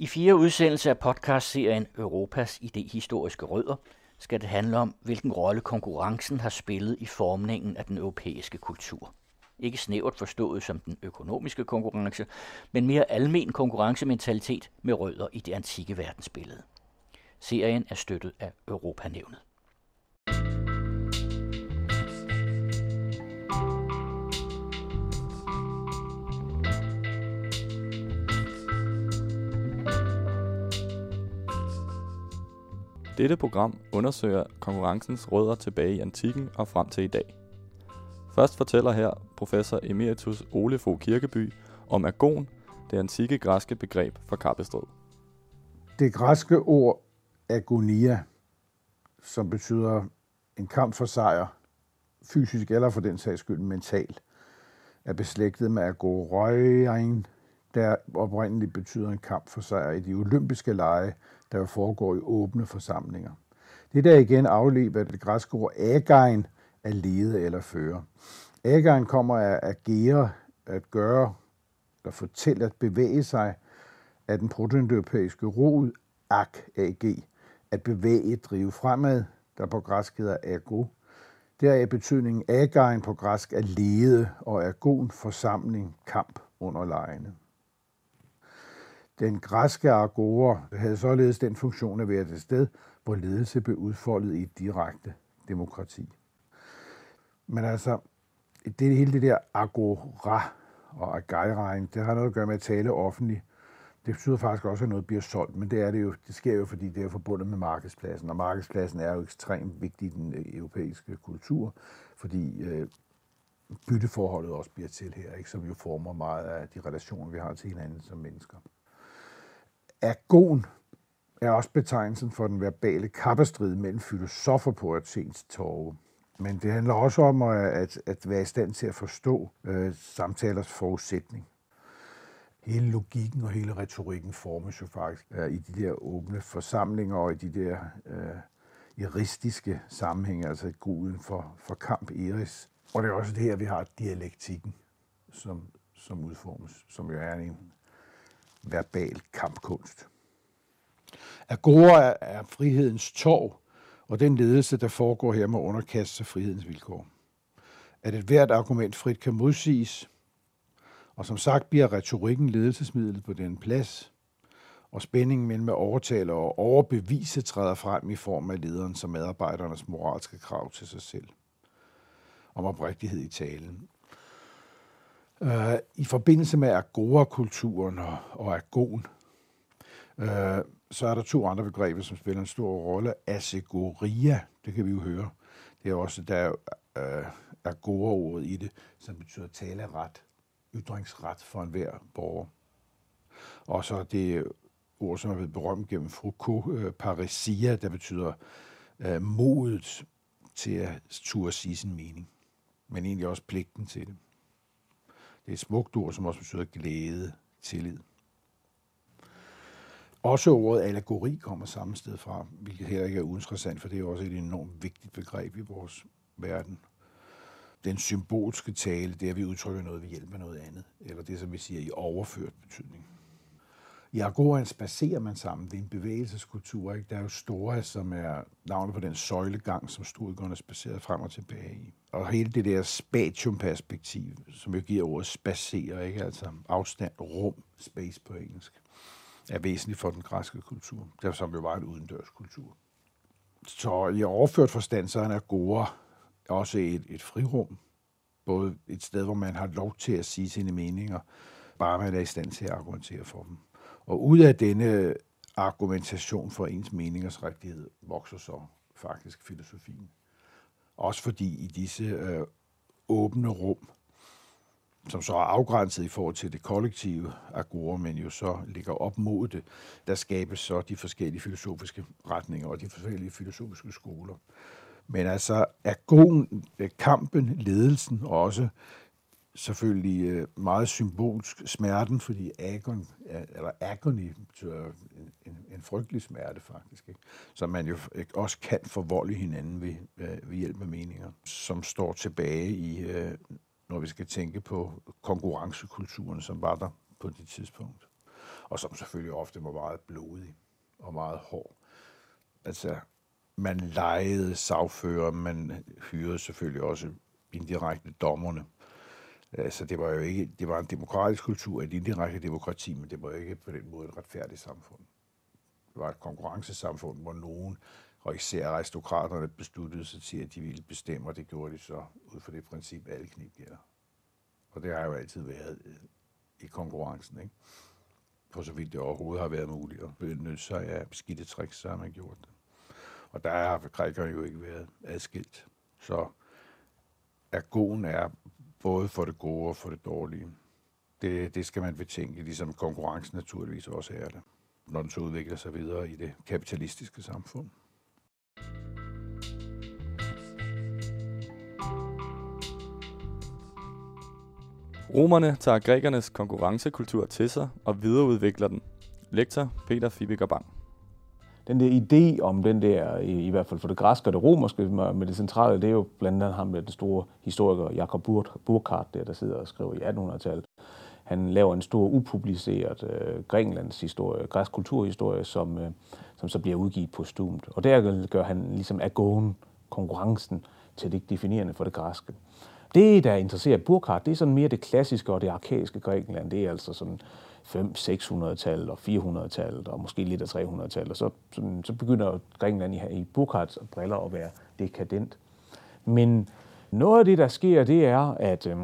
I fire udsendelser af podcastserien Europas idehistoriske rødder skal det handle om, hvilken rolle konkurrencen har spillet i formningen af den europæiske kultur. Ikke snævert forstået som den økonomiske konkurrence, men mere almen konkurrencementalitet med rødder i det antikke verdensbillede. Serien er støttet af Europanævnet. Dette program undersøger konkurrencens rødder tilbage i antikken og frem til i dag. Først fortæller her professor Emeritus Ole Fogh Kirkeby om agon, det antikke græske begreb for kappestrid. Det græske ord agonia, som betyder en kamp for sejr, fysisk eller for den sags skyld mental, er beslægtet med agorøjen, der oprindeligt betyder en kamp for sejr i de olympiske lege, der foregår i åbne forsamlinger. Det der igen afledt af det græske ord agein, at lede eller føre. Agein kommer af agere, at gøre, eller fortælle, at bevæge sig, af den protoindoeuropæiske rod, ak, ag, at bevæge, drive fremad, der på græsk hedder ago. Der er betydningen agein på græsk at lede og agon forsamling, kamp under lejene. Den græske agora havde således den funktion at være det sted, hvor ledelse blev udfoldet i et direkte demokrati. Men altså, det hele det der agora og agairein, det har noget at gøre med at tale offentligt. Det betyder faktisk også, at noget bliver solgt, men det er det jo, det sker jo, fordi det er forbundet med markedspladsen, og markedspladsen er jo ekstremt vigtig i den øh, europæiske kultur, fordi øh, bytteforholdet også bliver til her, ikke? som jo former meget af de relationer, vi har til hinanden som mennesker. Ergon er også betegnelsen for den verbale kappestrid mellem filosofer på Athens torve. Men det handler også om at, at, være i stand til at forstå øh, samtalers forudsætning. Hele logikken og hele retorikken formes jo faktisk øh, i de der åbne forsamlinger og i de der øh, iristiske sammenhænge, altså guden for, for kamp, Eris. Og det er også det her, vi har dialektikken, som, som udformes, som jo er en verbal kampkunst. Agora er frihedens torv, og den ledelse, der foregår her, må underkaste sig frihedens vilkår. At et hvert argument frit kan modsiges, og som sagt bliver retorikken ledelsesmidlet på den plads, og spændingen mellem at overtale og overbevise træder frem i form af lederen som medarbejdernes moralske krav til sig selv. Om oprigtighed i talen. Øh, I forbindelse med agora-kulturen og, og agon, øh, så er der to andre begreber, som spiller en stor rolle. Asegoria, det kan vi jo høre. Det er også, der er øh, agora-ordet i det, som betyder taleret, ytringsret for enhver borger. Og så det ord, som er blevet berømt gennem Foucault, øh, parisia, der betyder øh, modet til at turde sige sin mening, men egentlig også pligten til det. Det er et smukt ord, som også betyder glæde, tillid. Også ordet allegori kommer samme sted fra, hvilket heller ikke er uinteressant, for det er også et enormt vigtigt begreb i vores verden. Den symbolske tale, det er, at vi udtrykker noget ved hjælp af noget andet, eller det, som vi siger i overført betydning. I Agoraen spacerer man sammen. Det er en bevægelseskultur. Ikke? Der er jo store, som er navnet på den søjlegang, som stoikerne spacerede frem og tilbage i. Og hele det der spatiumperspektiv, som jo giver ordet spacere, ikke? altså afstand, rum, space på engelsk, er væsentligt for den græske kultur, der som jo var en udendørs kultur. Så i overført forstand, så er Agora også et, et frirum, både et sted, hvor man har lov til at sige sine meninger, bare man er i stand til at argumentere for dem. Og ud af denne argumentation for ens meningers rigtighed vokser så faktisk filosofien. Også fordi i disse øh, åbne rum, som så er afgrænset i forhold til det kollektive agora, men jo så ligger op mod det, der skabes så de forskellige filosofiske retninger og de forskellige filosofiske skoler. Men altså agon, øh, kampen, ledelsen og også selvfølgelig øh, meget symbolsk smerten, fordi agon, øh, eller agony betyder en, en, en frygtelig smerte faktisk, ikke? som man jo også kan forvolde hinanden ved, øh, ved hjælp af meninger, som står tilbage i, når vi skal tænke på konkurrencekulturen, som var der på det tidspunkt. og som selvfølgelig ofte var meget blodig og meget hård. Altså, man lejede sagfører, man hyrede selvfølgelig også indirekte dommerne. Altså, det var jo ikke, det var en demokratisk kultur, et indirekte demokrati, men det var ikke på den måde et retfærdigt samfund. Det var et konkurrencesamfund, hvor nogen, og især aristokraterne, besluttede sig til, at de ville bestemme, og det gjorde de så ud fra det princip, alle knip gælder. Og det har jo altid været øh, i konkurrencen, ikke? For så vidt det overhovedet har været muligt at benytte sig af beskidte tricks, så har man gjort det. Og der har grækerne jo ikke været adskilt. Så ergon er både for det gode og for det dårlige. Det, det skal man betænke, ligesom konkurrencen naturligvis også er det, når den så udvikler sig videre i det kapitalistiske samfund. Romerne tager grækernes konkurrencekultur til sig og videreudvikler den. Lektor Peter Fibiger Bang den der idé om den der, i, i hvert fald for det græske og det romerske, med det centrale, det er jo blandt andet ham med den store historiker Jakob Burkhardt, der, der sidder og skriver i 1800-tallet. Han laver en stor upubliceret øh, Grækenlands historie, græsk kulturhistorie, som, øh, som så bliver udgivet på stumt. Og der gør han ligesom agon konkurrencen til det definerende for det græske. Det, der interesserer Burkhardt, det er sådan mere det klassiske og det arkaiske Grækenland. Det er altså sådan 500-600-tallet og 400-tallet og måske lidt af 300-tallet. Så, så, så begynder Grækenland i, i Burkhards briller at være dekadent. Men noget af det, der sker, det er, at øh,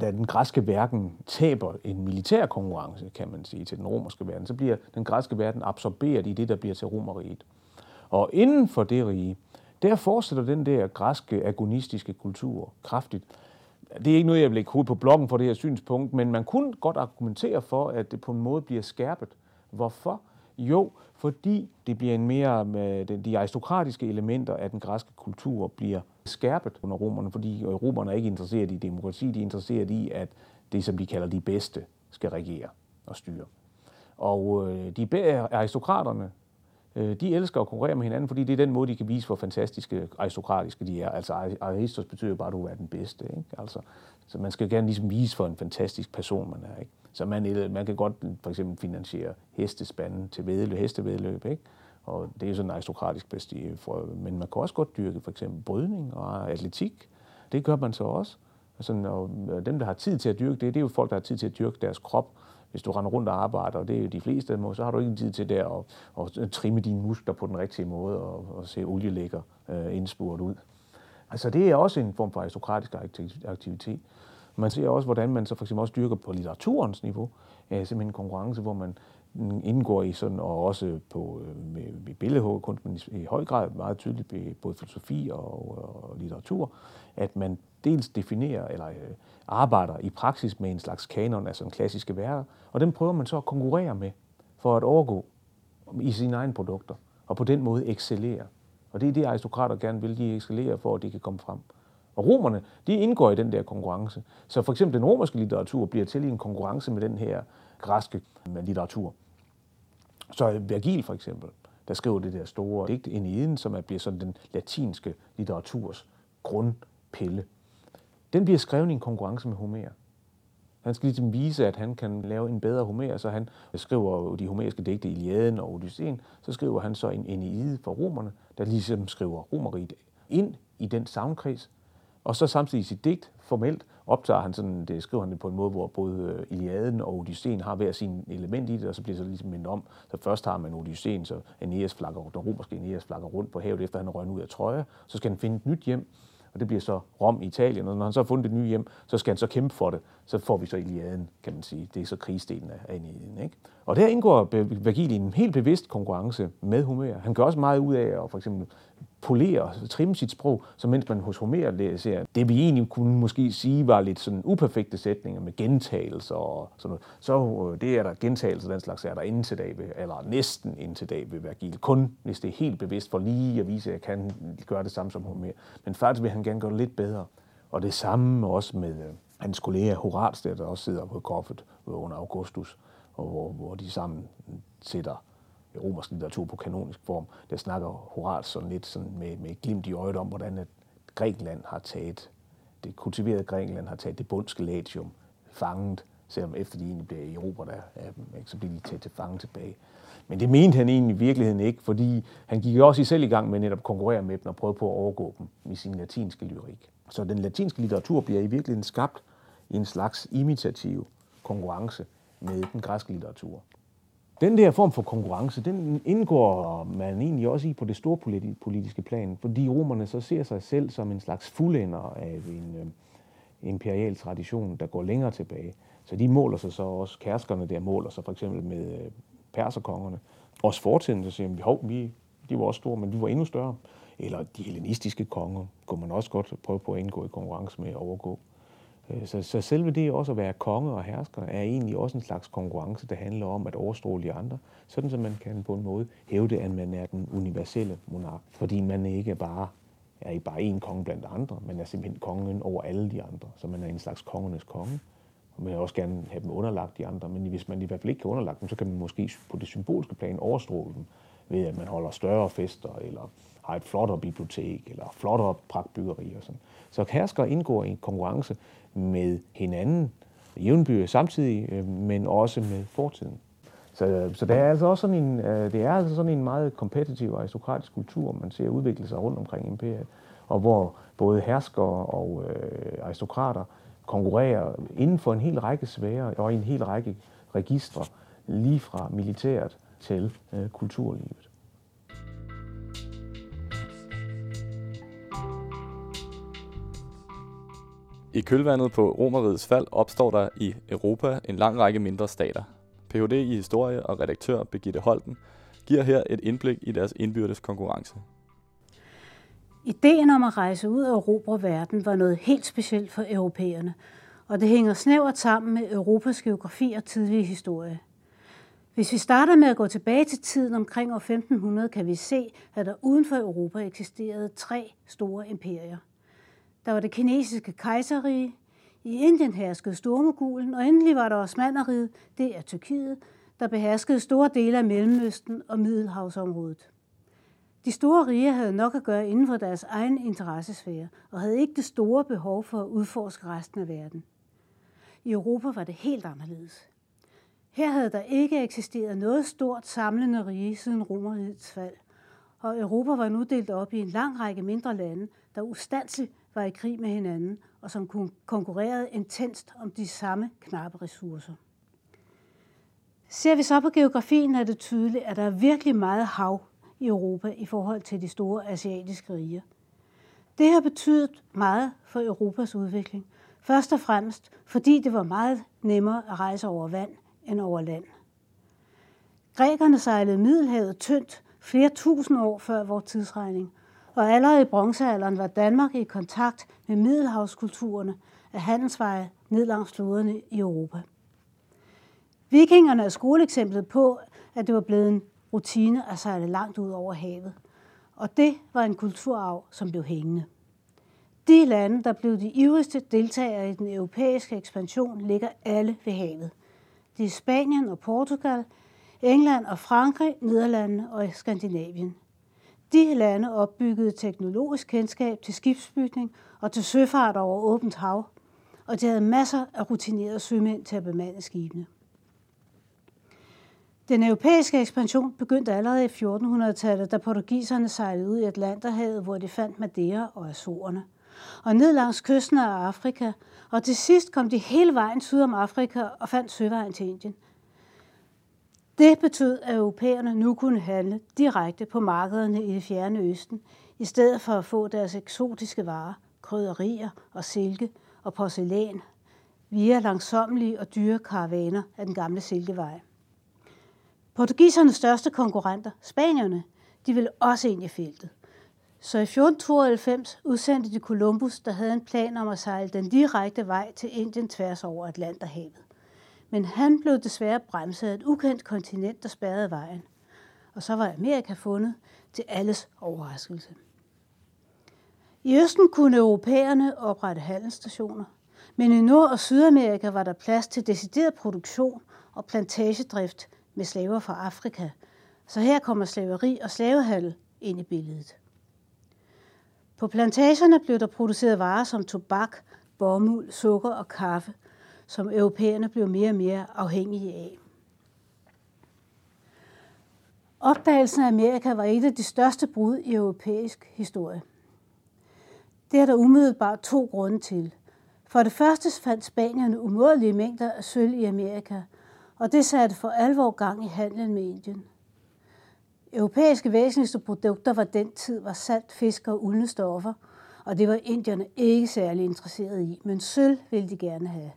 da den græske verden taber en militær konkurrence, kan man sige, til den romerske verden, så bliver den græske verden absorberet i det, der bliver til romeriet. Og inden for det rige, der fortsætter den der græske agonistiske kultur kraftigt det er ikke noget, jeg vil lægge hovedet på bloggen for det her synspunkt, men man kunne godt argumentere for, at det på en måde bliver skærpet. Hvorfor? Jo, fordi det bliver en mere, øh, med de aristokratiske elementer af den græske kultur bliver skærpet under romerne, fordi øh, romerne er ikke interesseret i demokrati, de er interesseret i, at det, som de kalder de bedste, skal regere og styre. Og øh, de aristokraterne, Øh, de elsker at konkurrere med hinanden, fordi det er den måde, de kan vise, hvor fantastiske aristokratiske de er. Altså aristos betyder bare, at du er den bedste. Ikke? Altså, så man skal gerne ligesom vise, for en fantastisk person man er. Ikke? Så man, man kan godt for eksempel finansiere hestespanden til vedløb, hestevedløb. Ikke? Og det er sådan aristokratisk bedst. Men man kan også godt dyrke for eksempel brydning og atletik. Det gør man så også. Altså, og dem, der har tid til at dyrke det, det er jo folk, der har tid til at dyrke deres krop hvis du render rundt og arbejder, og det er jo de fleste må, så har du ikke tid til der at, at trimme dine muskler på den rigtige måde og, og se olielægger øh, indspurt ud. Altså det er også en form for aristokratisk aktivitet. Man ser også, hvordan man så for eksempel også dyrker på litteraturens niveau, øh, simpelthen en konkurrence, hvor man indgår i sådan, og også på, øh, med, med billedhuggerkunst, men i, i høj grad meget tydeligt både filosofi og, og litteratur, at man dels definerer eller øh, arbejder i praksis med en slags kanon, altså en klassiske værker, og den prøver man så at konkurrere med for at overgå i sine egne produkter, og på den måde excellere. Og det er det, aristokrater gerne vil, de excellerer for, at de kan komme frem. Og romerne, de indgår i den der konkurrence. Så for eksempel den romerske litteratur bliver til i en konkurrence med den her græske øh, litteratur. Så øh, Vergil for eksempel, der skriver det der store digt Eniden, som er, bliver sådan den latinske litteraturs grundpille. Den bliver skrevet i en konkurrence med Homer. Han skal ligesom vise, at han kan lave en bedre Homer, så han skriver de homeriske digte Iliaden og Odysseen, så skriver han så en Eneide for romerne, der ligesom skriver romeriet ind i den savnkreds, og så samtidig i sit digt formelt optager han sådan, det skriver han det på en måde, hvor både øh, Iliaden og Odysseen har hver sin element i det, og så bliver det så ligesom mindet om. Så først har man Odysseen, så Aeneas flakker, den romerske Aeneas flakker rundt på havet, efter han er ud af trøje. Så skal han finde et nyt hjem, og det bliver så Rom i Italien. Og når han så har fundet et nyt hjem, så skal han så kæmpe for det. Så får vi så Iliaden, kan man sige. Det er så krigsdelen af Iliaden. Ikke? Og der indgår Vergil i en helt bevidst konkurrence med Homer. Han gør også meget ud af at for eksempel polere og trimme sit sprog, så mens man hos Homer læser det, vi egentlig kunne måske sige var lidt sådan uperfekte sætninger med gentagelser og sådan noget, så øh, det er der gentagelser den slags er der inden til dag, ved, eller næsten inden til dag ved Vergil. Kun hvis det er helt bevidst for lige at vise, at jeg kan gøre det samme som Homer. Men faktisk vil han gerne gøre det lidt bedre. Og det samme også med øh, hans kollega Horats, der, der også sidder på koffet øh, under Augustus, og hvor, hvor de sammen sætter romersk litteratur på kanonisk form, der snakker Horat sådan lidt sådan med, med glimt i øjet om, hvordan at Grækenland har taget, det kultiverede Grækenland har taget det bundske latium fanget selvom efter de egentlig bliver erobret af dem, ikke, så bliver de taget til fange tilbage. Men det mente han egentlig i virkeligheden ikke, fordi han gik også i selv i gang med netop at konkurrere med dem og prøve på at overgå dem i sin latinske lyrik. Så den latinske litteratur bliver i virkeligheden skabt i en slags imitativ konkurrence med den græske litteratur. Den der form for konkurrence, den indgår man egentlig også i på det store politiske plan, fordi romerne så ser sig selv som en slags fuldender af en øh, imperial tradition, der går længere tilbage. Så de måler sig så også, kærskerne der måler sig for eksempel med øh, perserkongerne. Også fortiden, så siger de, hov, vi, de var også store, men de var endnu større. Eller de hellenistiske konger kunne man også godt prøve på at indgå i konkurrence med at overgå. Øh, så, så selve det også at være konge og hersker er egentlig også en slags konkurrence, der handler om at overstråle de andre, sådan som man kan på en måde hævde, at man er den universelle monark, fordi man ikke bare er ikke bare en konge blandt andre, man er simpelthen kongen over alle de andre, så man er en slags kongernes konge. Og man vil også gerne have dem underlagt de andre, men hvis man i hvert fald ikke kan underlagt dem, så kan man måske på det symbolske plan overstråle dem ved, at man holder større fester, eller har et flottere bibliotek, eller flottere pragtbyggeri og sådan. Så hersker indgår i en konkurrence med hinanden, jævnbyrde samtidig, øh, men også med fortiden. Så, så det er altså også sådan en, øh, det er altså sådan en meget kompetitiv aristokratisk kultur, man ser udvikle sig rundt omkring imperiet, og hvor både herskere og øh, aristokrater konkurrerer inden for en hel række sfære og i en hel række registre, lige fra militæret til øh, kulturlivet. I kølvandet på Romerrigets fald opstår der i Europa en lang række mindre stater. Ph.D. i historie og redaktør Birgitte Holten giver her et indblik i deres indbyrdes konkurrence. Ideen om at rejse ud og erobre verden var noget helt specielt for europæerne, og det hænger snævert sammen med Europas geografi og tidlige historie. Hvis vi starter med at gå tilbage til tiden omkring år 1500, kan vi se, at der uden for Europa eksisterede tre store imperier – der var det kinesiske kejserrige, i Indien herskede Stormogulen, og endelig var der Osmaneriet, det er Tyrkiet, der beherskede store dele af Mellemøsten og Middelhavsområdet. De store rige havde nok at gøre inden for deres egen interessesfære, og havde ikke det store behov for at udforske resten af verden. I Europa var det helt anderledes. Her havde der ikke eksisteret noget stort samlende rige siden Romerrigets fald, og Europa var nu delt op i en lang række mindre lande, der ustandsligt var i krig med hinanden, og som konkurrerede intenst om de samme knappe ressourcer. Ser vi så på geografien, er det tydeligt, at der er virkelig meget hav i Europa i forhold til de store asiatiske riger. Det har betydet meget for Europas udvikling. Først og fremmest, fordi det var meget nemmere at rejse over vand end over land. Grækerne sejlede Middelhavet tyndt flere tusind år før vores tidsregning, og allerede i bronzealderen var Danmark i kontakt med middelhavskulturerne af handelsveje ned langs floderne i Europa. Vikingerne er skoleeksemplet på, at det var blevet en rutine at sejle langt ud over havet. Og det var en kulturarv, som blev hængende. De lande, der blev de ivrigste deltagere i den europæiske ekspansion, ligger alle ved havet. Det er Spanien og Portugal, England og Frankrig, Nederlandene og Skandinavien. De lande opbyggede teknologisk kendskab til skibsbygning og til søfart over åbent hav, og de havde masser af rutinerede sømænd til at bemande skibene. Den europæiske ekspansion begyndte allerede i 1400-tallet, da portugiserne sejlede ud i Atlanterhavet, hvor de fandt Madeira og Azorerne, og ned langs kysten af Afrika, og til sidst kom de hele vejen syd om Afrika og fandt søvejen til Indien – det betød, at europæerne nu kunne handle direkte på markederne i det fjerne østen, i stedet for at få deres eksotiske varer, krydderier og silke og porcelæn, via langsommelige og dyre karavaner af den gamle silkevej. Portugisernes største konkurrenter, spanierne, de ville også ind i feltet. Så i 1492 udsendte de Columbus, der havde en plan om at sejle den direkte vej til Indien tværs over Atlanterhavet men han blev desværre bremset af et ukendt kontinent, der spærrede vejen. Og så var Amerika fundet til alles overraskelse. I Østen kunne europæerne oprette handelsstationer, men i Nord- og Sydamerika var der plads til decideret produktion og plantagedrift med slaver fra Afrika. Så her kommer slaveri og slavehandel ind i billedet. På plantagerne blev der produceret varer som tobak, bomuld, sukker og kaffe, som europæerne blev mere og mere afhængige af. Opdagelsen af Amerika var et af de største brud i europæisk historie. Det er der umiddelbart to grunde til. For det første fandt spanierne umådelige mængder af sølv i Amerika, og det satte for alvor gang i handlen med Indien. Europæiske væsentligste produkter var den tid var salt, fisk og uldne stoffer, og det var indierne ikke særlig interesseret i, men sølv ville de gerne have.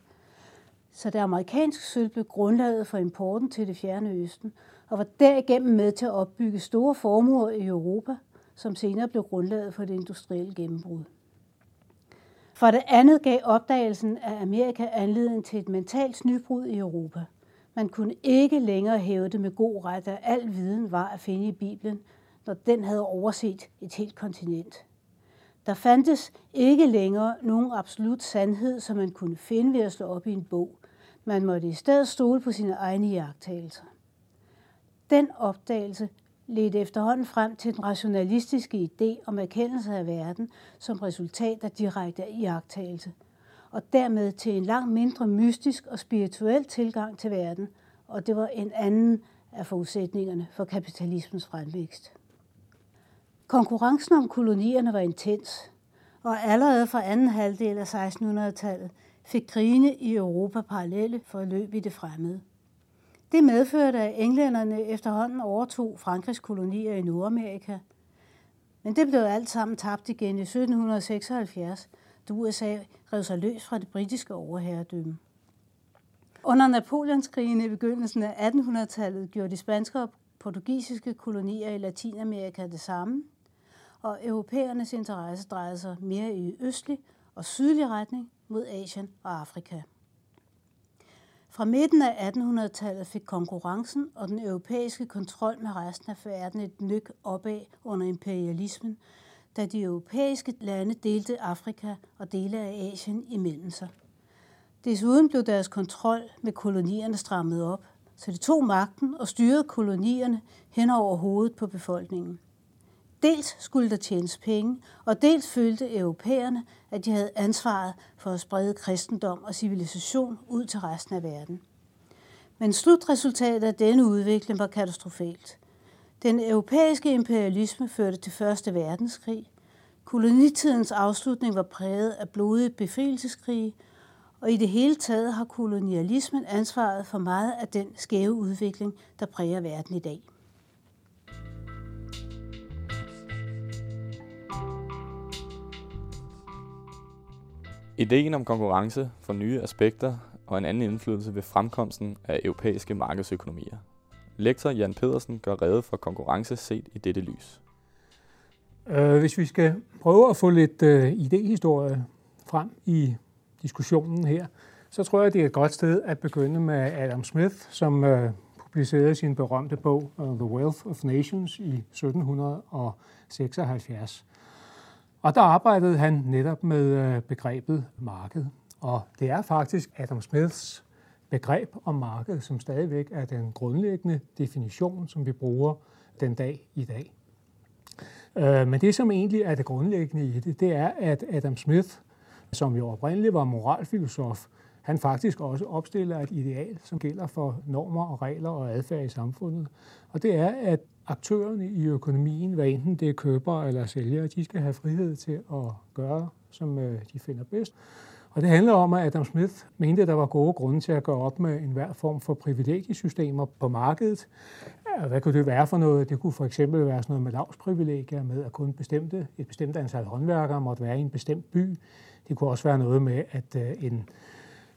Så det amerikanske sølv blev grundlaget for importen til det fjerne østen, og var derigennem med til at opbygge store formuer i Europa, som senere blev grundlaget for det industrielle gennembrud. For det andet gav opdagelsen af Amerika anledning til et mentalt nybrud i Europa. Man kunne ikke længere hæve det med god ret, at al viden var at finde i Bibelen, når den havde overset et helt kontinent. Der fandtes ikke længere nogen absolut sandhed, som man kunne finde ved at slå op i en bog. Man måtte i stedet stole på sine egne jagttagelser. Den opdagelse ledte efterhånden frem til den rationalistiske idé om erkendelse af verden som resultat af direkte iagttagelse, og dermed til en langt mindre mystisk og spirituel tilgang til verden, og det var en anden af forudsætningerne for kapitalismens fremvækst. Konkurrencen om kolonierne var intens, og allerede fra anden halvdel af 1600-tallet fik krigene i Europa parallelle forløb i det fremmede. Det medførte, at englænderne efterhånden overtog Frankrigs kolonier i Nordamerika. Men det blev alt sammen tabt igen i 1776, da USA rev sig løs fra det britiske overherredømme. Under Napoleonskrigene i begyndelsen af 1800-tallet gjorde de spanske og portugisiske kolonier i Latinamerika det samme, og europæernes interesse drejede sig mere i østlig og sydlig retning mod Asien og Afrika. Fra midten af 1800-tallet fik konkurrencen og den europæiske kontrol med resten af verden et nyk opad under imperialismen, da de europæiske lande delte Afrika og dele af Asien imellem sig. Desuden blev deres kontrol med kolonierne strammet op, så de tog magten og styrede kolonierne hen over hovedet på befolkningen. Dels skulle der tjenes penge, og dels følte europæerne, at de havde ansvaret for at sprede kristendom og civilisation ud til resten af verden. Men slutresultatet af denne udvikling var katastrofalt. Den europæiske imperialisme førte til Første Verdenskrig. Kolonitidens afslutning var præget af blodige befrielseskrige, og i det hele taget har kolonialismen ansvaret for meget af den skæve udvikling, der præger verden i dag. Ideen om konkurrence for nye aspekter og en anden indflydelse ved fremkomsten af europæiske markedsøkonomier. Lektor Jan Pedersen gør rede for konkurrence set i dette lys. Øh, hvis vi skal prøve at få lidt øh, idehistorie frem i diskussionen her, så tror jeg, det er et godt sted at begynde med Adam Smith, som øh, publicerede sin berømte bog øh, The Wealth of Nations i 1776. Og der arbejdede han netop med øh, begrebet marked. Og det er faktisk Adam Smiths begreb om marked, som stadigvæk er den grundlæggende definition, som vi bruger den dag i dag. Øh, men det, som egentlig er det grundlæggende i det, det er, at Adam Smith, som jo oprindeligt var moralfilosof, han faktisk også opstiller et ideal, som gælder for normer og regler og adfærd i samfundet. Og det er, at aktørerne i økonomien, hvad enten det er købere eller sælgere, de skal have frihed til at gøre, som øh, de finder bedst. Og det handler om, at Adam Smith mente, at der var gode grunde til at gøre op med enhver form for privilegiesystemer på markedet. Hvad kunne det være for noget? Det kunne for eksempel være sådan noget med lavsprivilegier, med at kun bestemte, et bestemt antal håndværkere måtte være i en bestemt by. Det kunne også være noget med, at øh, en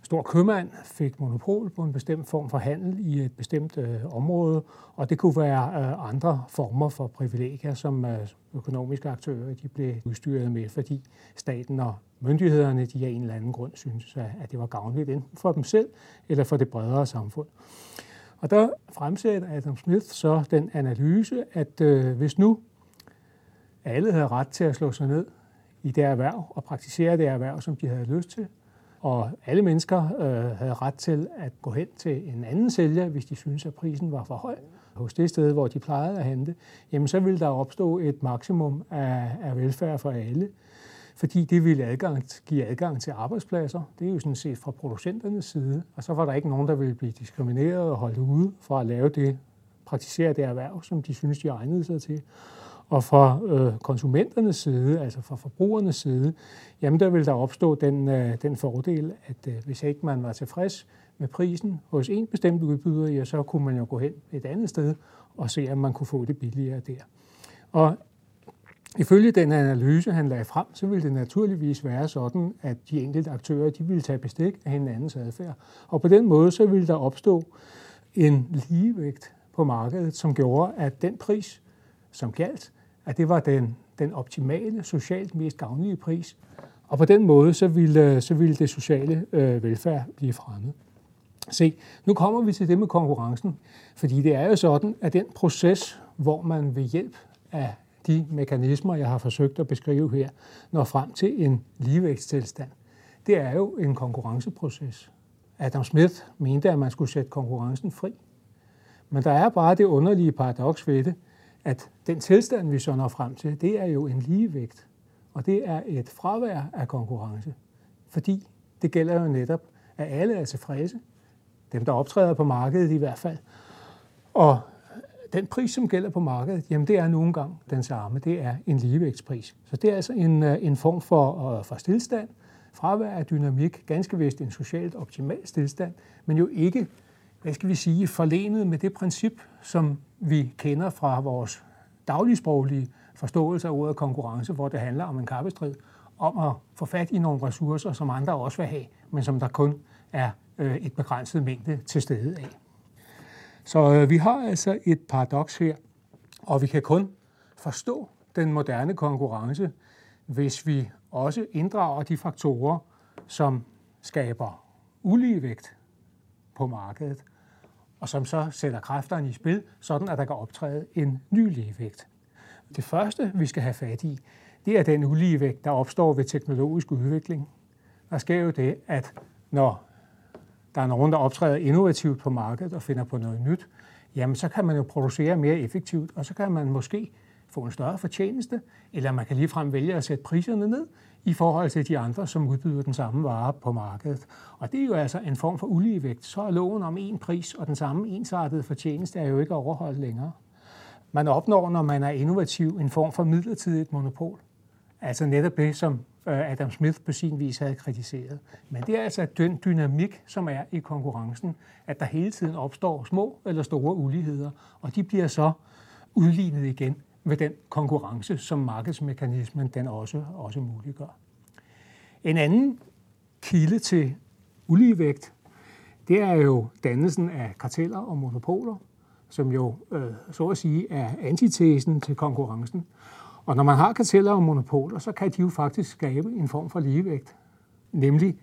stor købmand fik monopol på en bestemt form for handel i et bestemt øh, område, og det kunne være øh, andre former for privilegier, som øh, økonomiske aktører de blev udstyret med, fordi staten og myndighederne de af en eller anden grund synes, at det var gavnligt enten for dem selv eller for det bredere samfund. Og der fremsætter Adam Smith så den analyse, at øh, hvis nu alle havde ret til at slå sig ned i det erhverv og praktisere det erhverv, som de havde lyst til, og alle mennesker øh, havde ret til at gå hen til en anden sælger, hvis de syntes, at prisen var for høj hos det sted, hvor de plejede at handle, jamen så ville der opstå et maksimum af, af velfærd for alle. fordi det ville adgang, give adgang til arbejdspladser. Det er jo sådan set fra producenternes side, og så var der ikke nogen, der ville blive diskrimineret og holdt ude fra at lave det, praktisere det erhverv, som de synes, de egnede sig til. Og fra øh, konsumenternes side, altså fra forbrugernes side, jamen der vil der opstå den, øh, den fordel, at øh, hvis ikke man var tilfreds med prisen hos en bestemt udbyder, ja, så kunne man jo gå hen et andet sted og se, om man kunne få det billigere der. Og Ifølge den analyse, han lagde frem, så ville det naturligvis være sådan, at de enkelte aktører de ville tage bestik af hinandens adfærd. Og på den måde så ville der opstå en ligevægt på markedet, som gjorde, at den pris, som galt, at det var den, den optimale, socialt mest gavnlige pris. Og på den måde så ville, så ville det sociale øh, velfærd blive fremmet. Se, nu kommer vi til det med konkurrencen, fordi det er jo sådan, at den proces, hvor man ved hjælp af de mekanismer, jeg har forsøgt at beskrive her, når frem til en ligevægtstilstand. Det er jo en konkurrenceproces. Adam Smith mente, at man skulle sætte konkurrencen fri. Men der er bare det underlige paradoks ved det, at den tilstand, vi så når frem til, det er jo en ligevægt. Og det er et fravær af konkurrence. Fordi det gælder jo netop, at alle er tilfredse. Dem, der optræder på markedet i hvert fald. Og den pris, som gælder på markedet, jamen det er nogle gange den samme. Det er en ligevægtspris. Så det er altså en, øh, en form for, øh, for stillstand, fravær af dynamik, ganske vist en socialt optimal stillstand, men jo ikke, hvad skal vi sige, forlenet med det princip, som vi kender fra vores dagligsproglige forståelse af ordet konkurrence, hvor det handler om en kappestrid, om at få fat i nogle ressourcer, som andre også vil have, men som der kun er øh, et begrænset mængde til stede af. Så øh, vi har altså et paradoks her, og vi kan kun forstå den moderne konkurrence, hvis vi også inddrager de faktorer, som skaber uligevægt på markedet, og som så sætter kræfterne i spil, sådan at der kan optræde en ny ligevægt. Det første, vi skal have fat i, det er den uligevægt, der opstår ved teknologisk udvikling. Der sker jo det, at når der er nogen, der optræder innovativt på markedet og finder på noget nyt, jamen så kan man jo producere mere effektivt, og så kan man måske få en større fortjeneste, eller man kan ligefrem vælge at sætte priserne ned i forhold til de andre, som udbyder den samme vare på markedet. Og det er jo altså en form for uligevægt. Så er loven om én pris og den samme ensartede fortjeneste er jo ikke overholdt længere. Man opnår, når man er innovativ, en form for midlertidigt monopol. Altså netop det, som øh, Adam Smith på sin vis havde kritiseret. Men det er altså den dynamik, som er i konkurrencen, at der hele tiden opstår små eller store uligheder, og de bliver så udlignet igen ved den konkurrence, som markedsmekanismen den også, også muliggør. En anden kilde til uligevægt, det er jo dannelsen af karteller og monopoler, som jo øh, så at sige er antitesen til konkurrencen. Og når man har karteller og monopoler, så kan de jo faktisk skabe en form for ligevægt, nemlig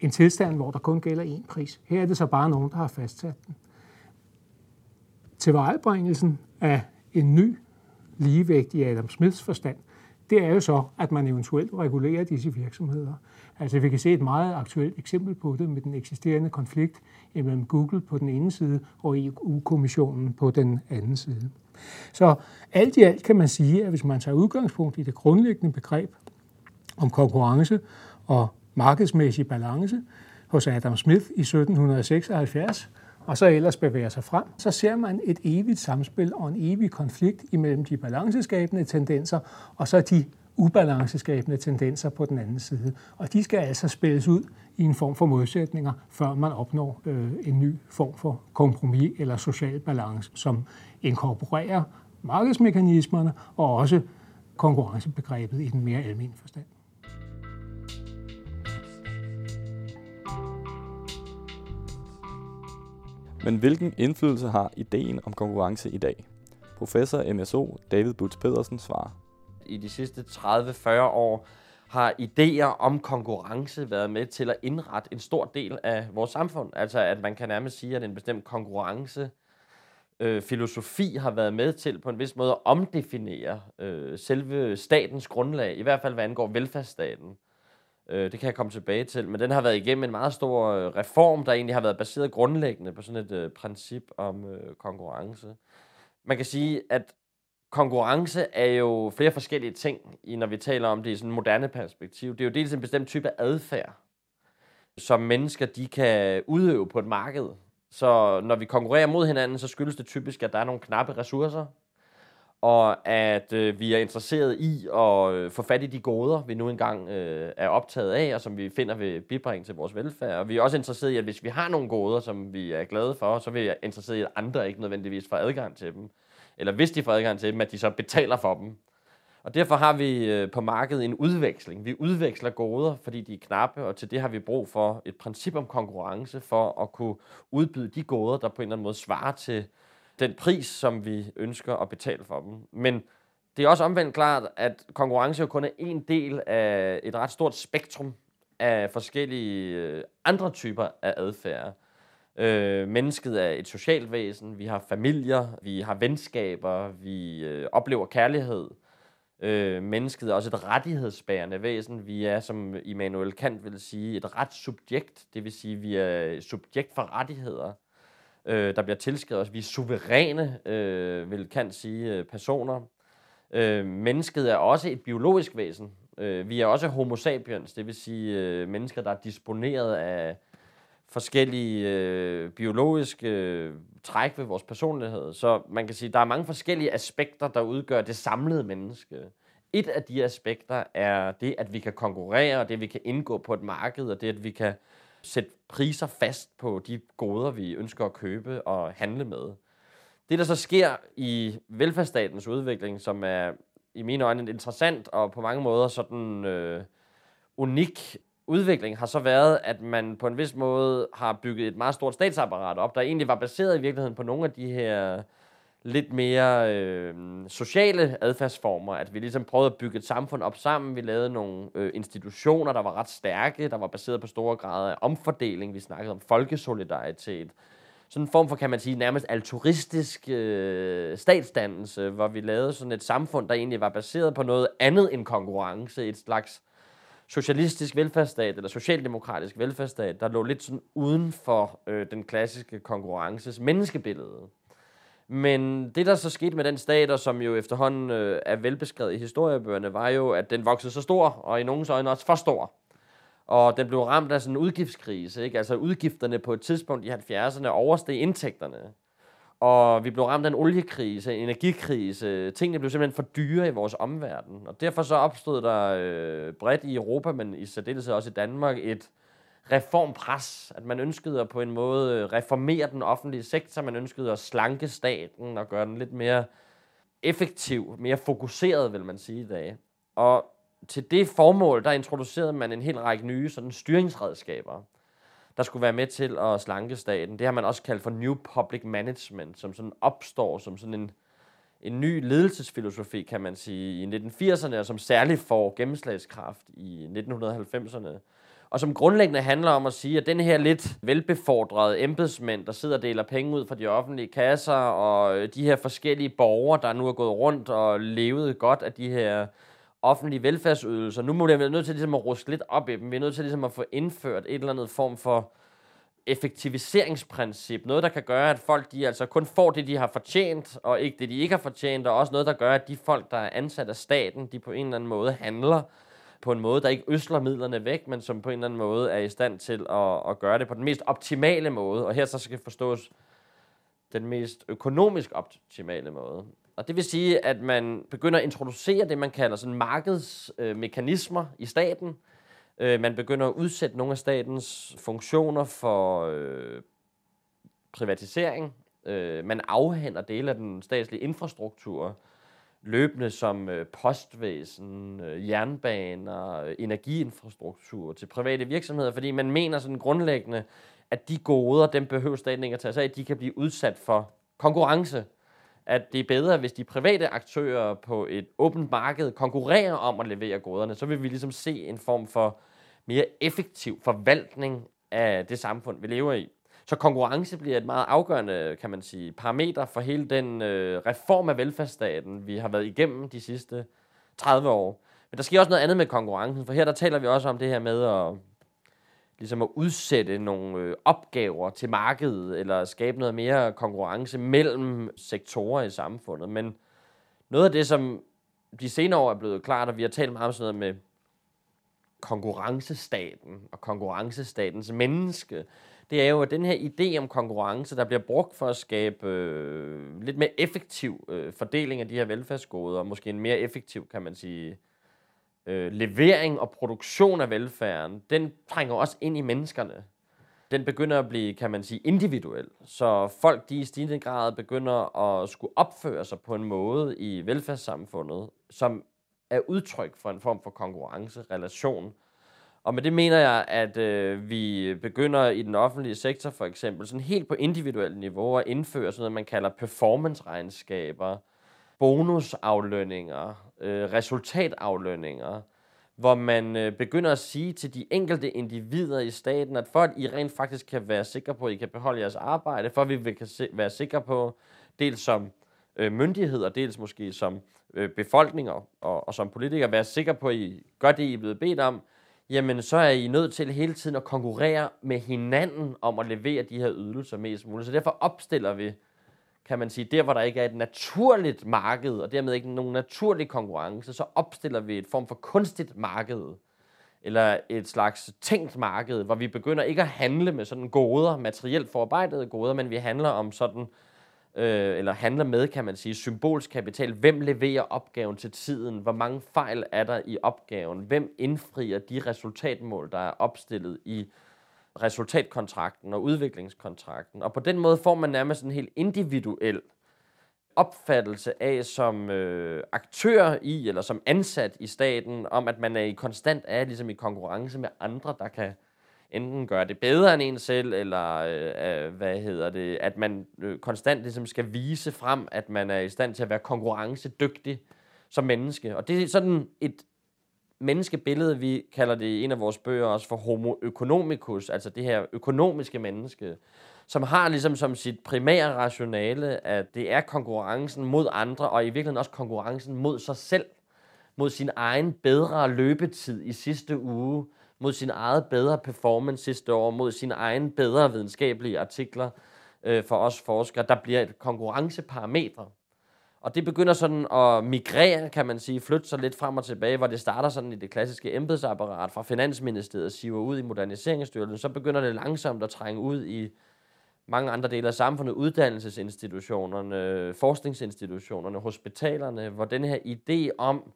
en tilstand, hvor der kun gælder én pris. Her er det så bare nogen, der har fastsat den. Tilvejebringelsen af en ny ligevægt i Adam Smiths forstand, det er jo så, at man eventuelt regulerer disse virksomheder. Altså vi kan se et meget aktuelt eksempel på det med den eksisterende konflikt mellem Google på den ene side og EU-kommissionen på den anden side. Så alt i alt kan man sige, at hvis man tager udgangspunkt i det grundlæggende begreb om konkurrence og markedsmæssig balance hos Adam Smith i 1776, og så ellers bevæger sig frem, så ser man et evigt samspil og en evig konflikt imellem de balanceskabende tendenser og så de ubalanceskabende tendenser på den anden side. Og de skal altså spilles ud i en form for modsætninger, før man opnår øh, en ny form for kompromis eller social balance, som inkorporerer markedsmekanismerne og også konkurrencebegrebet i den mere almindelige forstand. Men hvilken indflydelse har ideen om konkurrence i dag? Professor MSO David Butz Pedersen svarer. I de sidste 30-40 år har idéer om konkurrence været med til at indrette en stor del af vores samfund. Altså at man kan nærmest sige, at en bestemt konkurrence øh, filosofi har været med til på en vis måde at omdefinere øh, selve statens grundlag, i hvert fald hvad angår velfærdsstaten. Øh, det kan jeg komme tilbage til, men den har været igennem en meget stor øh, reform, der egentlig har været baseret grundlæggende på sådan et øh, princip om øh, konkurrence. Man kan sige, at konkurrence er jo flere forskellige ting, når vi taler om det i sådan en moderne perspektiv. Det er jo dels en bestemt type adfærd, som mennesker de kan udøve på et marked. Så når vi konkurrerer mod hinanden, så skyldes det typisk, at der er nogle knappe ressourcer, og at øh, vi er interesseret i at øh, få fat i de goder, vi nu engang øh, er optaget af, og som vi finder vil bibringe til vores velfærd. Og vi er også interesseret i, at hvis vi har nogle goder, som vi er glade for, så er vi interesseret i, at andre ikke nødvendigvis får adgang til dem. Eller hvis de får adgang til dem, at de så betaler for dem. Og derfor har vi øh, på markedet en udveksling. Vi udveksler goder, fordi de er knappe, og til det har vi brug for et princip om konkurrence for at kunne udbyde de goder, der på en eller anden måde svarer til den pris, som vi ønsker at betale for dem. Men det er også omvendt klart, at konkurrence jo kun er en del af et ret stort spektrum af forskellige øh, andre typer af adfærd. Øh, mennesket er et socialt væsen, vi har familier, vi har venskaber, vi øh, oplever kærlighed. Øh, mennesket er også et rettighedsbærende væsen. Vi er, som Immanuel Kant vil sige, et retssubjekt, det vil sige, vi er subjekt for rettigheder øh, der bliver tilskrevet os. Vi er suveræne, øh, vil kan sige, øh, personer. Øh, mennesket er også et biologisk væsen. Øh, vi er også homo sapiens, det vil sige øh, mennesker, der er disponeret af forskellige øh, biologiske øh, træk ved vores personlighed. Så man kan sige, der er mange forskellige aspekter, der udgør det samlede menneske. Et af de aspekter er det, at vi kan konkurrere, og det, vi kan indgå på et marked, og det, at vi kan sætte priser fast på de goder, vi ønsker at købe og handle med. Det, der så sker i velfærdsstatens udvikling, som er i mine øjne interessant og på mange måder sådan øh, unik udvikling, har så været, at man på en vis måde har bygget et meget stort statsapparat op, der egentlig var baseret i virkeligheden på nogle af de her lidt mere øh, sociale adfærdsformer, at vi ligesom prøvede at bygge et samfund op sammen. Vi lavede nogle øh, institutioner, der var ret stærke, der var baseret på store grader af omfordeling. Vi snakkede om folkesolidaritet. Sådan en form for, kan man sige, nærmest altruistisk øh, statsdannelse, hvor vi lavede sådan et samfund, der egentlig var baseret på noget andet end konkurrence. Et slags socialistisk velfærdsstat, eller socialdemokratisk velfærdsstat, der lå lidt sådan uden for øh, den klassiske konkurrences menneskebillede. Men det, der så skete med den stat, som jo efterhånden øh, er velbeskrevet i historiebøgerne, var jo, at den voksede så stor, og i nogens øjne også for stor. Og den blev ramt af sådan en udgiftskrise. Ikke? Altså udgifterne på et tidspunkt i 70'erne oversteg indtægterne. Og vi blev ramt af en oliekrise, en energikrise. Tingene blev simpelthen for dyre i vores omverden. Og derfor så opstod der øh, bredt i Europa, men i særdeleshed også i Danmark, et reformpres, at man ønskede at på en måde øh, reformere den offentlige sektor, man ønskede at slanke staten og gøre den lidt mere effektiv, mere fokuseret, vil man sige i dag. Og til det formål, der introducerede man en hel række nye sådan styringsredskaber, der skulle være med til at slanke staten. Det har man også kaldt for New Public Management, som sådan opstår som sådan en, en ny ledelsesfilosofi, kan man sige, i 1980'erne, og som særligt får gennemslagskraft i 1990'erne og som grundlæggende handler om at sige, at den her lidt velbefordrede embedsmænd, der sidder og deler penge ud fra de offentlige kasser, og øh, de her forskellige borgere, der nu er gået rundt og levet godt af de her offentlige velfærdsydelser, nu må vi være nødt til ligesom at ruske lidt op i dem. Vi er nødt til ligesom at få indført et eller andet form for effektiviseringsprincip. Noget, der kan gøre, at folk de altså kun får det, de har fortjent, og ikke det, de ikke har fortjent, og også noget, der gør, at de folk, der er ansat af staten, de på en eller anden måde handler på en måde, der ikke øsler midlerne væk, men som på en eller anden måde er i stand til at, at gøre det på den mest optimale måde. Og her så skal forstås den mest økonomisk optimale måde. Og det vil sige, at man begynder at introducere det, man kalder sådan markedsmekanismer i staten. Øh, man begynder at udsætte nogle af statens funktioner for øh, privatisering. Øh, man afhænder dele af den statslige infrastruktur løbende som øh, postvæsen, øh, jernbaner, øh, energiinfrastruktur til private virksomheder, fordi man mener sådan grundlæggende, at de goder, dem behøver staten ikke at tage sig af, de kan blive udsat for konkurrence. At det er bedre, hvis de private aktører på et åbent marked konkurrerer om at levere goderne, så vil vi ligesom se en form for mere effektiv forvaltning af det samfund, vi lever i. Så konkurrence bliver et meget afgørende, kan man sige, parameter for hele den øh, reform af velfærdsstaten, vi har været igennem de sidste 30 år. Men der sker også noget andet med konkurrencen, for her der taler vi også om det her med at, ligesom at udsætte nogle øh, opgaver til markedet, eller skabe noget mere konkurrence mellem sektorer i samfundet. Men noget af det, som de senere år er blevet klart, og vi har talt meget om sådan noget med konkurrencestaten og konkurrencestatens menneske, det er jo, at den her idé om konkurrence, der bliver brugt for at skabe øh, lidt mere effektiv øh, fordeling af de her velfærdsgoder, og måske en mere effektiv, kan man sige, øh, levering og produktion af velfærden, den trænger også ind i menneskerne. Den begynder at blive, kan man sige, individuel. Så folk, de i stigende grad begynder at skulle opføre sig på en måde i velfærdssamfundet, som er udtryk for en form for konkurrencerelation. Og med det mener jeg, at øh, vi begynder i den offentlige sektor for eksempel, sådan helt på individuelt niveau, at indføre sådan noget, man kalder performance-regnskaber, bonusaflønninger, øh, resultataflønninger, hvor man øh, begynder at sige til de enkelte individer i staten, at for at I rent faktisk kan være sikre på, at I kan beholde jeres arbejde, for at vi kan se, være sikre på, dels som øh, myndigheder, dels måske som øh, befolkninger og, og som politikere, være sikre på, at I gør det, I er blevet bedt om, jamen så er I nødt til hele tiden at konkurrere med hinanden om at levere de her ydelser mest muligt. Så derfor opstiller vi kan man sige, der hvor der ikke er et naturligt marked, og dermed ikke nogen naturlig konkurrence, så opstiller vi et form for kunstigt marked, eller et slags tænkt marked, hvor vi begynder ikke at handle med sådan goder, materielt forarbejdede goder, men vi handler om sådan, øh, Øh, eller handler med, kan man sige, symbolsk kapital. Hvem leverer opgaven til tiden? Hvor mange fejl er der i opgaven? Hvem indfrier de resultatmål, der er opstillet i resultatkontrakten og udviklingskontrakten. Og på den måde får man nærmest en helt individuel opfattelse af som øh, aktør i, eller som ansat i staten, om at man er i konstant er ligesom i konkurrence med andre, der kan enten gøre det bedre end en selv, eller øh, øh, hvad hedder det, at man øh, konstant ligesom skal vise frem, at man er i stand til at være konkurrencedygtig som menneske. Og det er sådan et menneskebillede, vi kalder det i en af vores bøger også for homo economicus, altså det her økonomiske menneske, som har ligesom som sit primære rationale, at det er konkurrencen mod andre, og i virkeligheden også konkurrencen mod sig selv, mod sin egen bedre løbetid i sidste uge, mod sin eget bedre performance sidste år, mod sine egne bedre videnskabelige artikler øh, for os forskere. Der bliver et konkurrenceparameter, og det begynder sådan at migrere, kan man sige, flytte sig lidt frem og tilbage, hvor det starter sådan i det klassiske embedsapparat fra Finansministeriet, siver ud i moderniseringsstyrelsen, så begynder det langsomt at trænge ud i mange andre dele af samfundet, uddannelsesinstitutionerne, forskningsinstitutionerne, hospitalerne, hvor den her idé om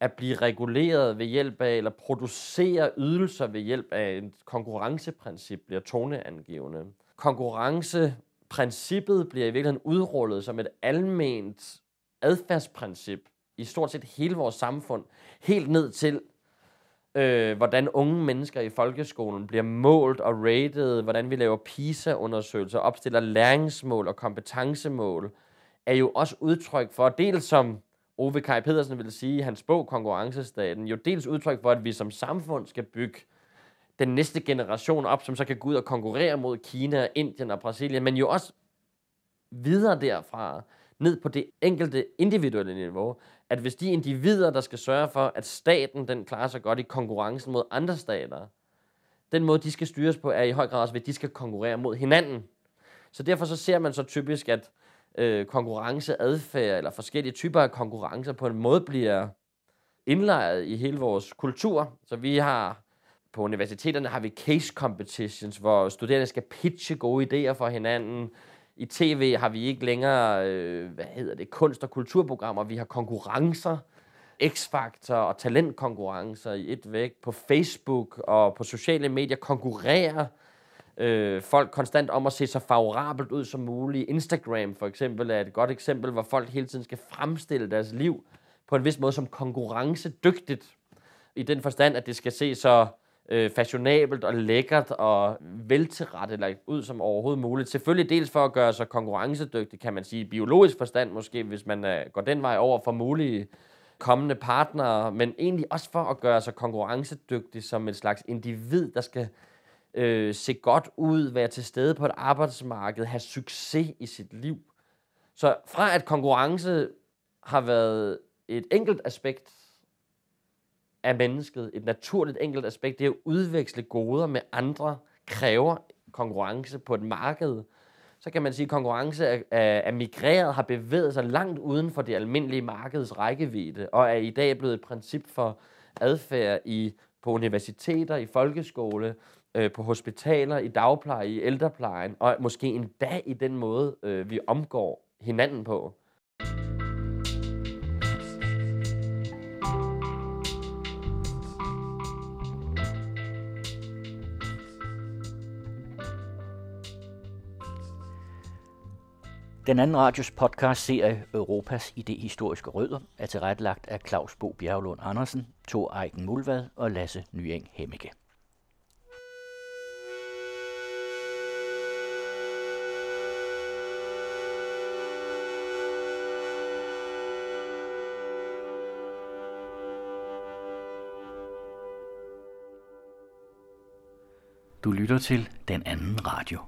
at blive reguleret ved hjælp af, eller producere ydelser ved hjælp af et konkurrenceprincip, bliver toneangivende. Konkurrenceprincippet bliver i virkeligheden udrullet som et alment adfærdsprincip i stort set hele vores samfund, helt ned til, øh, hvordan unge mennesker i folkeskolen bliver målt og rated, hvordan vi laver PISA-undersøgelser, opstiller læringsmål og kompetencemål, er jo også udtryk for, dels som Ove Kai Pedersen vil sige i hans bog Konkurrencestaten, jo dels udtryk for, at vi som samfund skal bygge den næste generation op, som så kan gå ud og konkurrere mod Kina, Indien og Brasilien, men jo også videre derfra, ned på det enkelte individuelle niveau, at hvis de individer, der skal sørge for, at staten den klarer sig godt i konkurrencen mod andre stater, den måde, de skal styres på, er i høj grad også ved, at de skal konkurrere mod hinanden. Så derfor så ser man så typisk, at øh, konkurrenceadfærd eller forskellige typer af konkurrencer på en måde bliver indlejret i hele vores kultur. Så vi har på universiteterne har vi case competitions, hvor studerende skal pitche gode idéer for hinanden. I tv har vi ikke længere, øh, hvad hedder det, kunst- og kulturprogrammer. Vi har konkurrencer, X-Factor og talentkonkurrencer i et væk. På Facebook og på sociale medier konkurrerer øh, folk konstant om at se så favorabelt ud som muligt. Instagram for eksempel er et godt eksempel, hvor folk hele tiden skal fremstille deres liv på en vis måde som konkurrencedygtigt. I den forstand, at det skal se så øh, fashionabelt og lækkert og veltilrettelagt ud som overhovedet muligt. Selvfølgelig dels for at gøre sig konkurrencedygtig, kan man sige, biologisk forstand måske, hvis man øh, går den vej over for mulige kommende partnere, men egentlig også for at gøre sig konkurrencedygtig som et slags individ, der skal øh, se godt ud, være til stede på et arbejdsmarked, have succes i sit liv. Så fra at konkurrence har været et enkelt aspekt af mennesket, et naturligt enkelt aspekt, det er at udveksle goder med andre, kræver konkurrence på et marked, så kan man sige, at konkurrence er, er, er migreret, har bevæget sig langt uden for det almindelige markeds rækkevidde, og er i dag blevet et princip for adfærd i, på universiteter, i folkeskole, øh, på hospitaler, i dagpleje, i ældreplejen, og måske endda i den måde, øh, vi omgår hinanden på. Den anden radios podcast serie Europas idehistoriske rødder er tilrettelagt af Claus Bo Bjerglund Andersen, Thor Eiken Mulvad og Lasse Nyeng Hemmeke. Du lytter til den anden radio.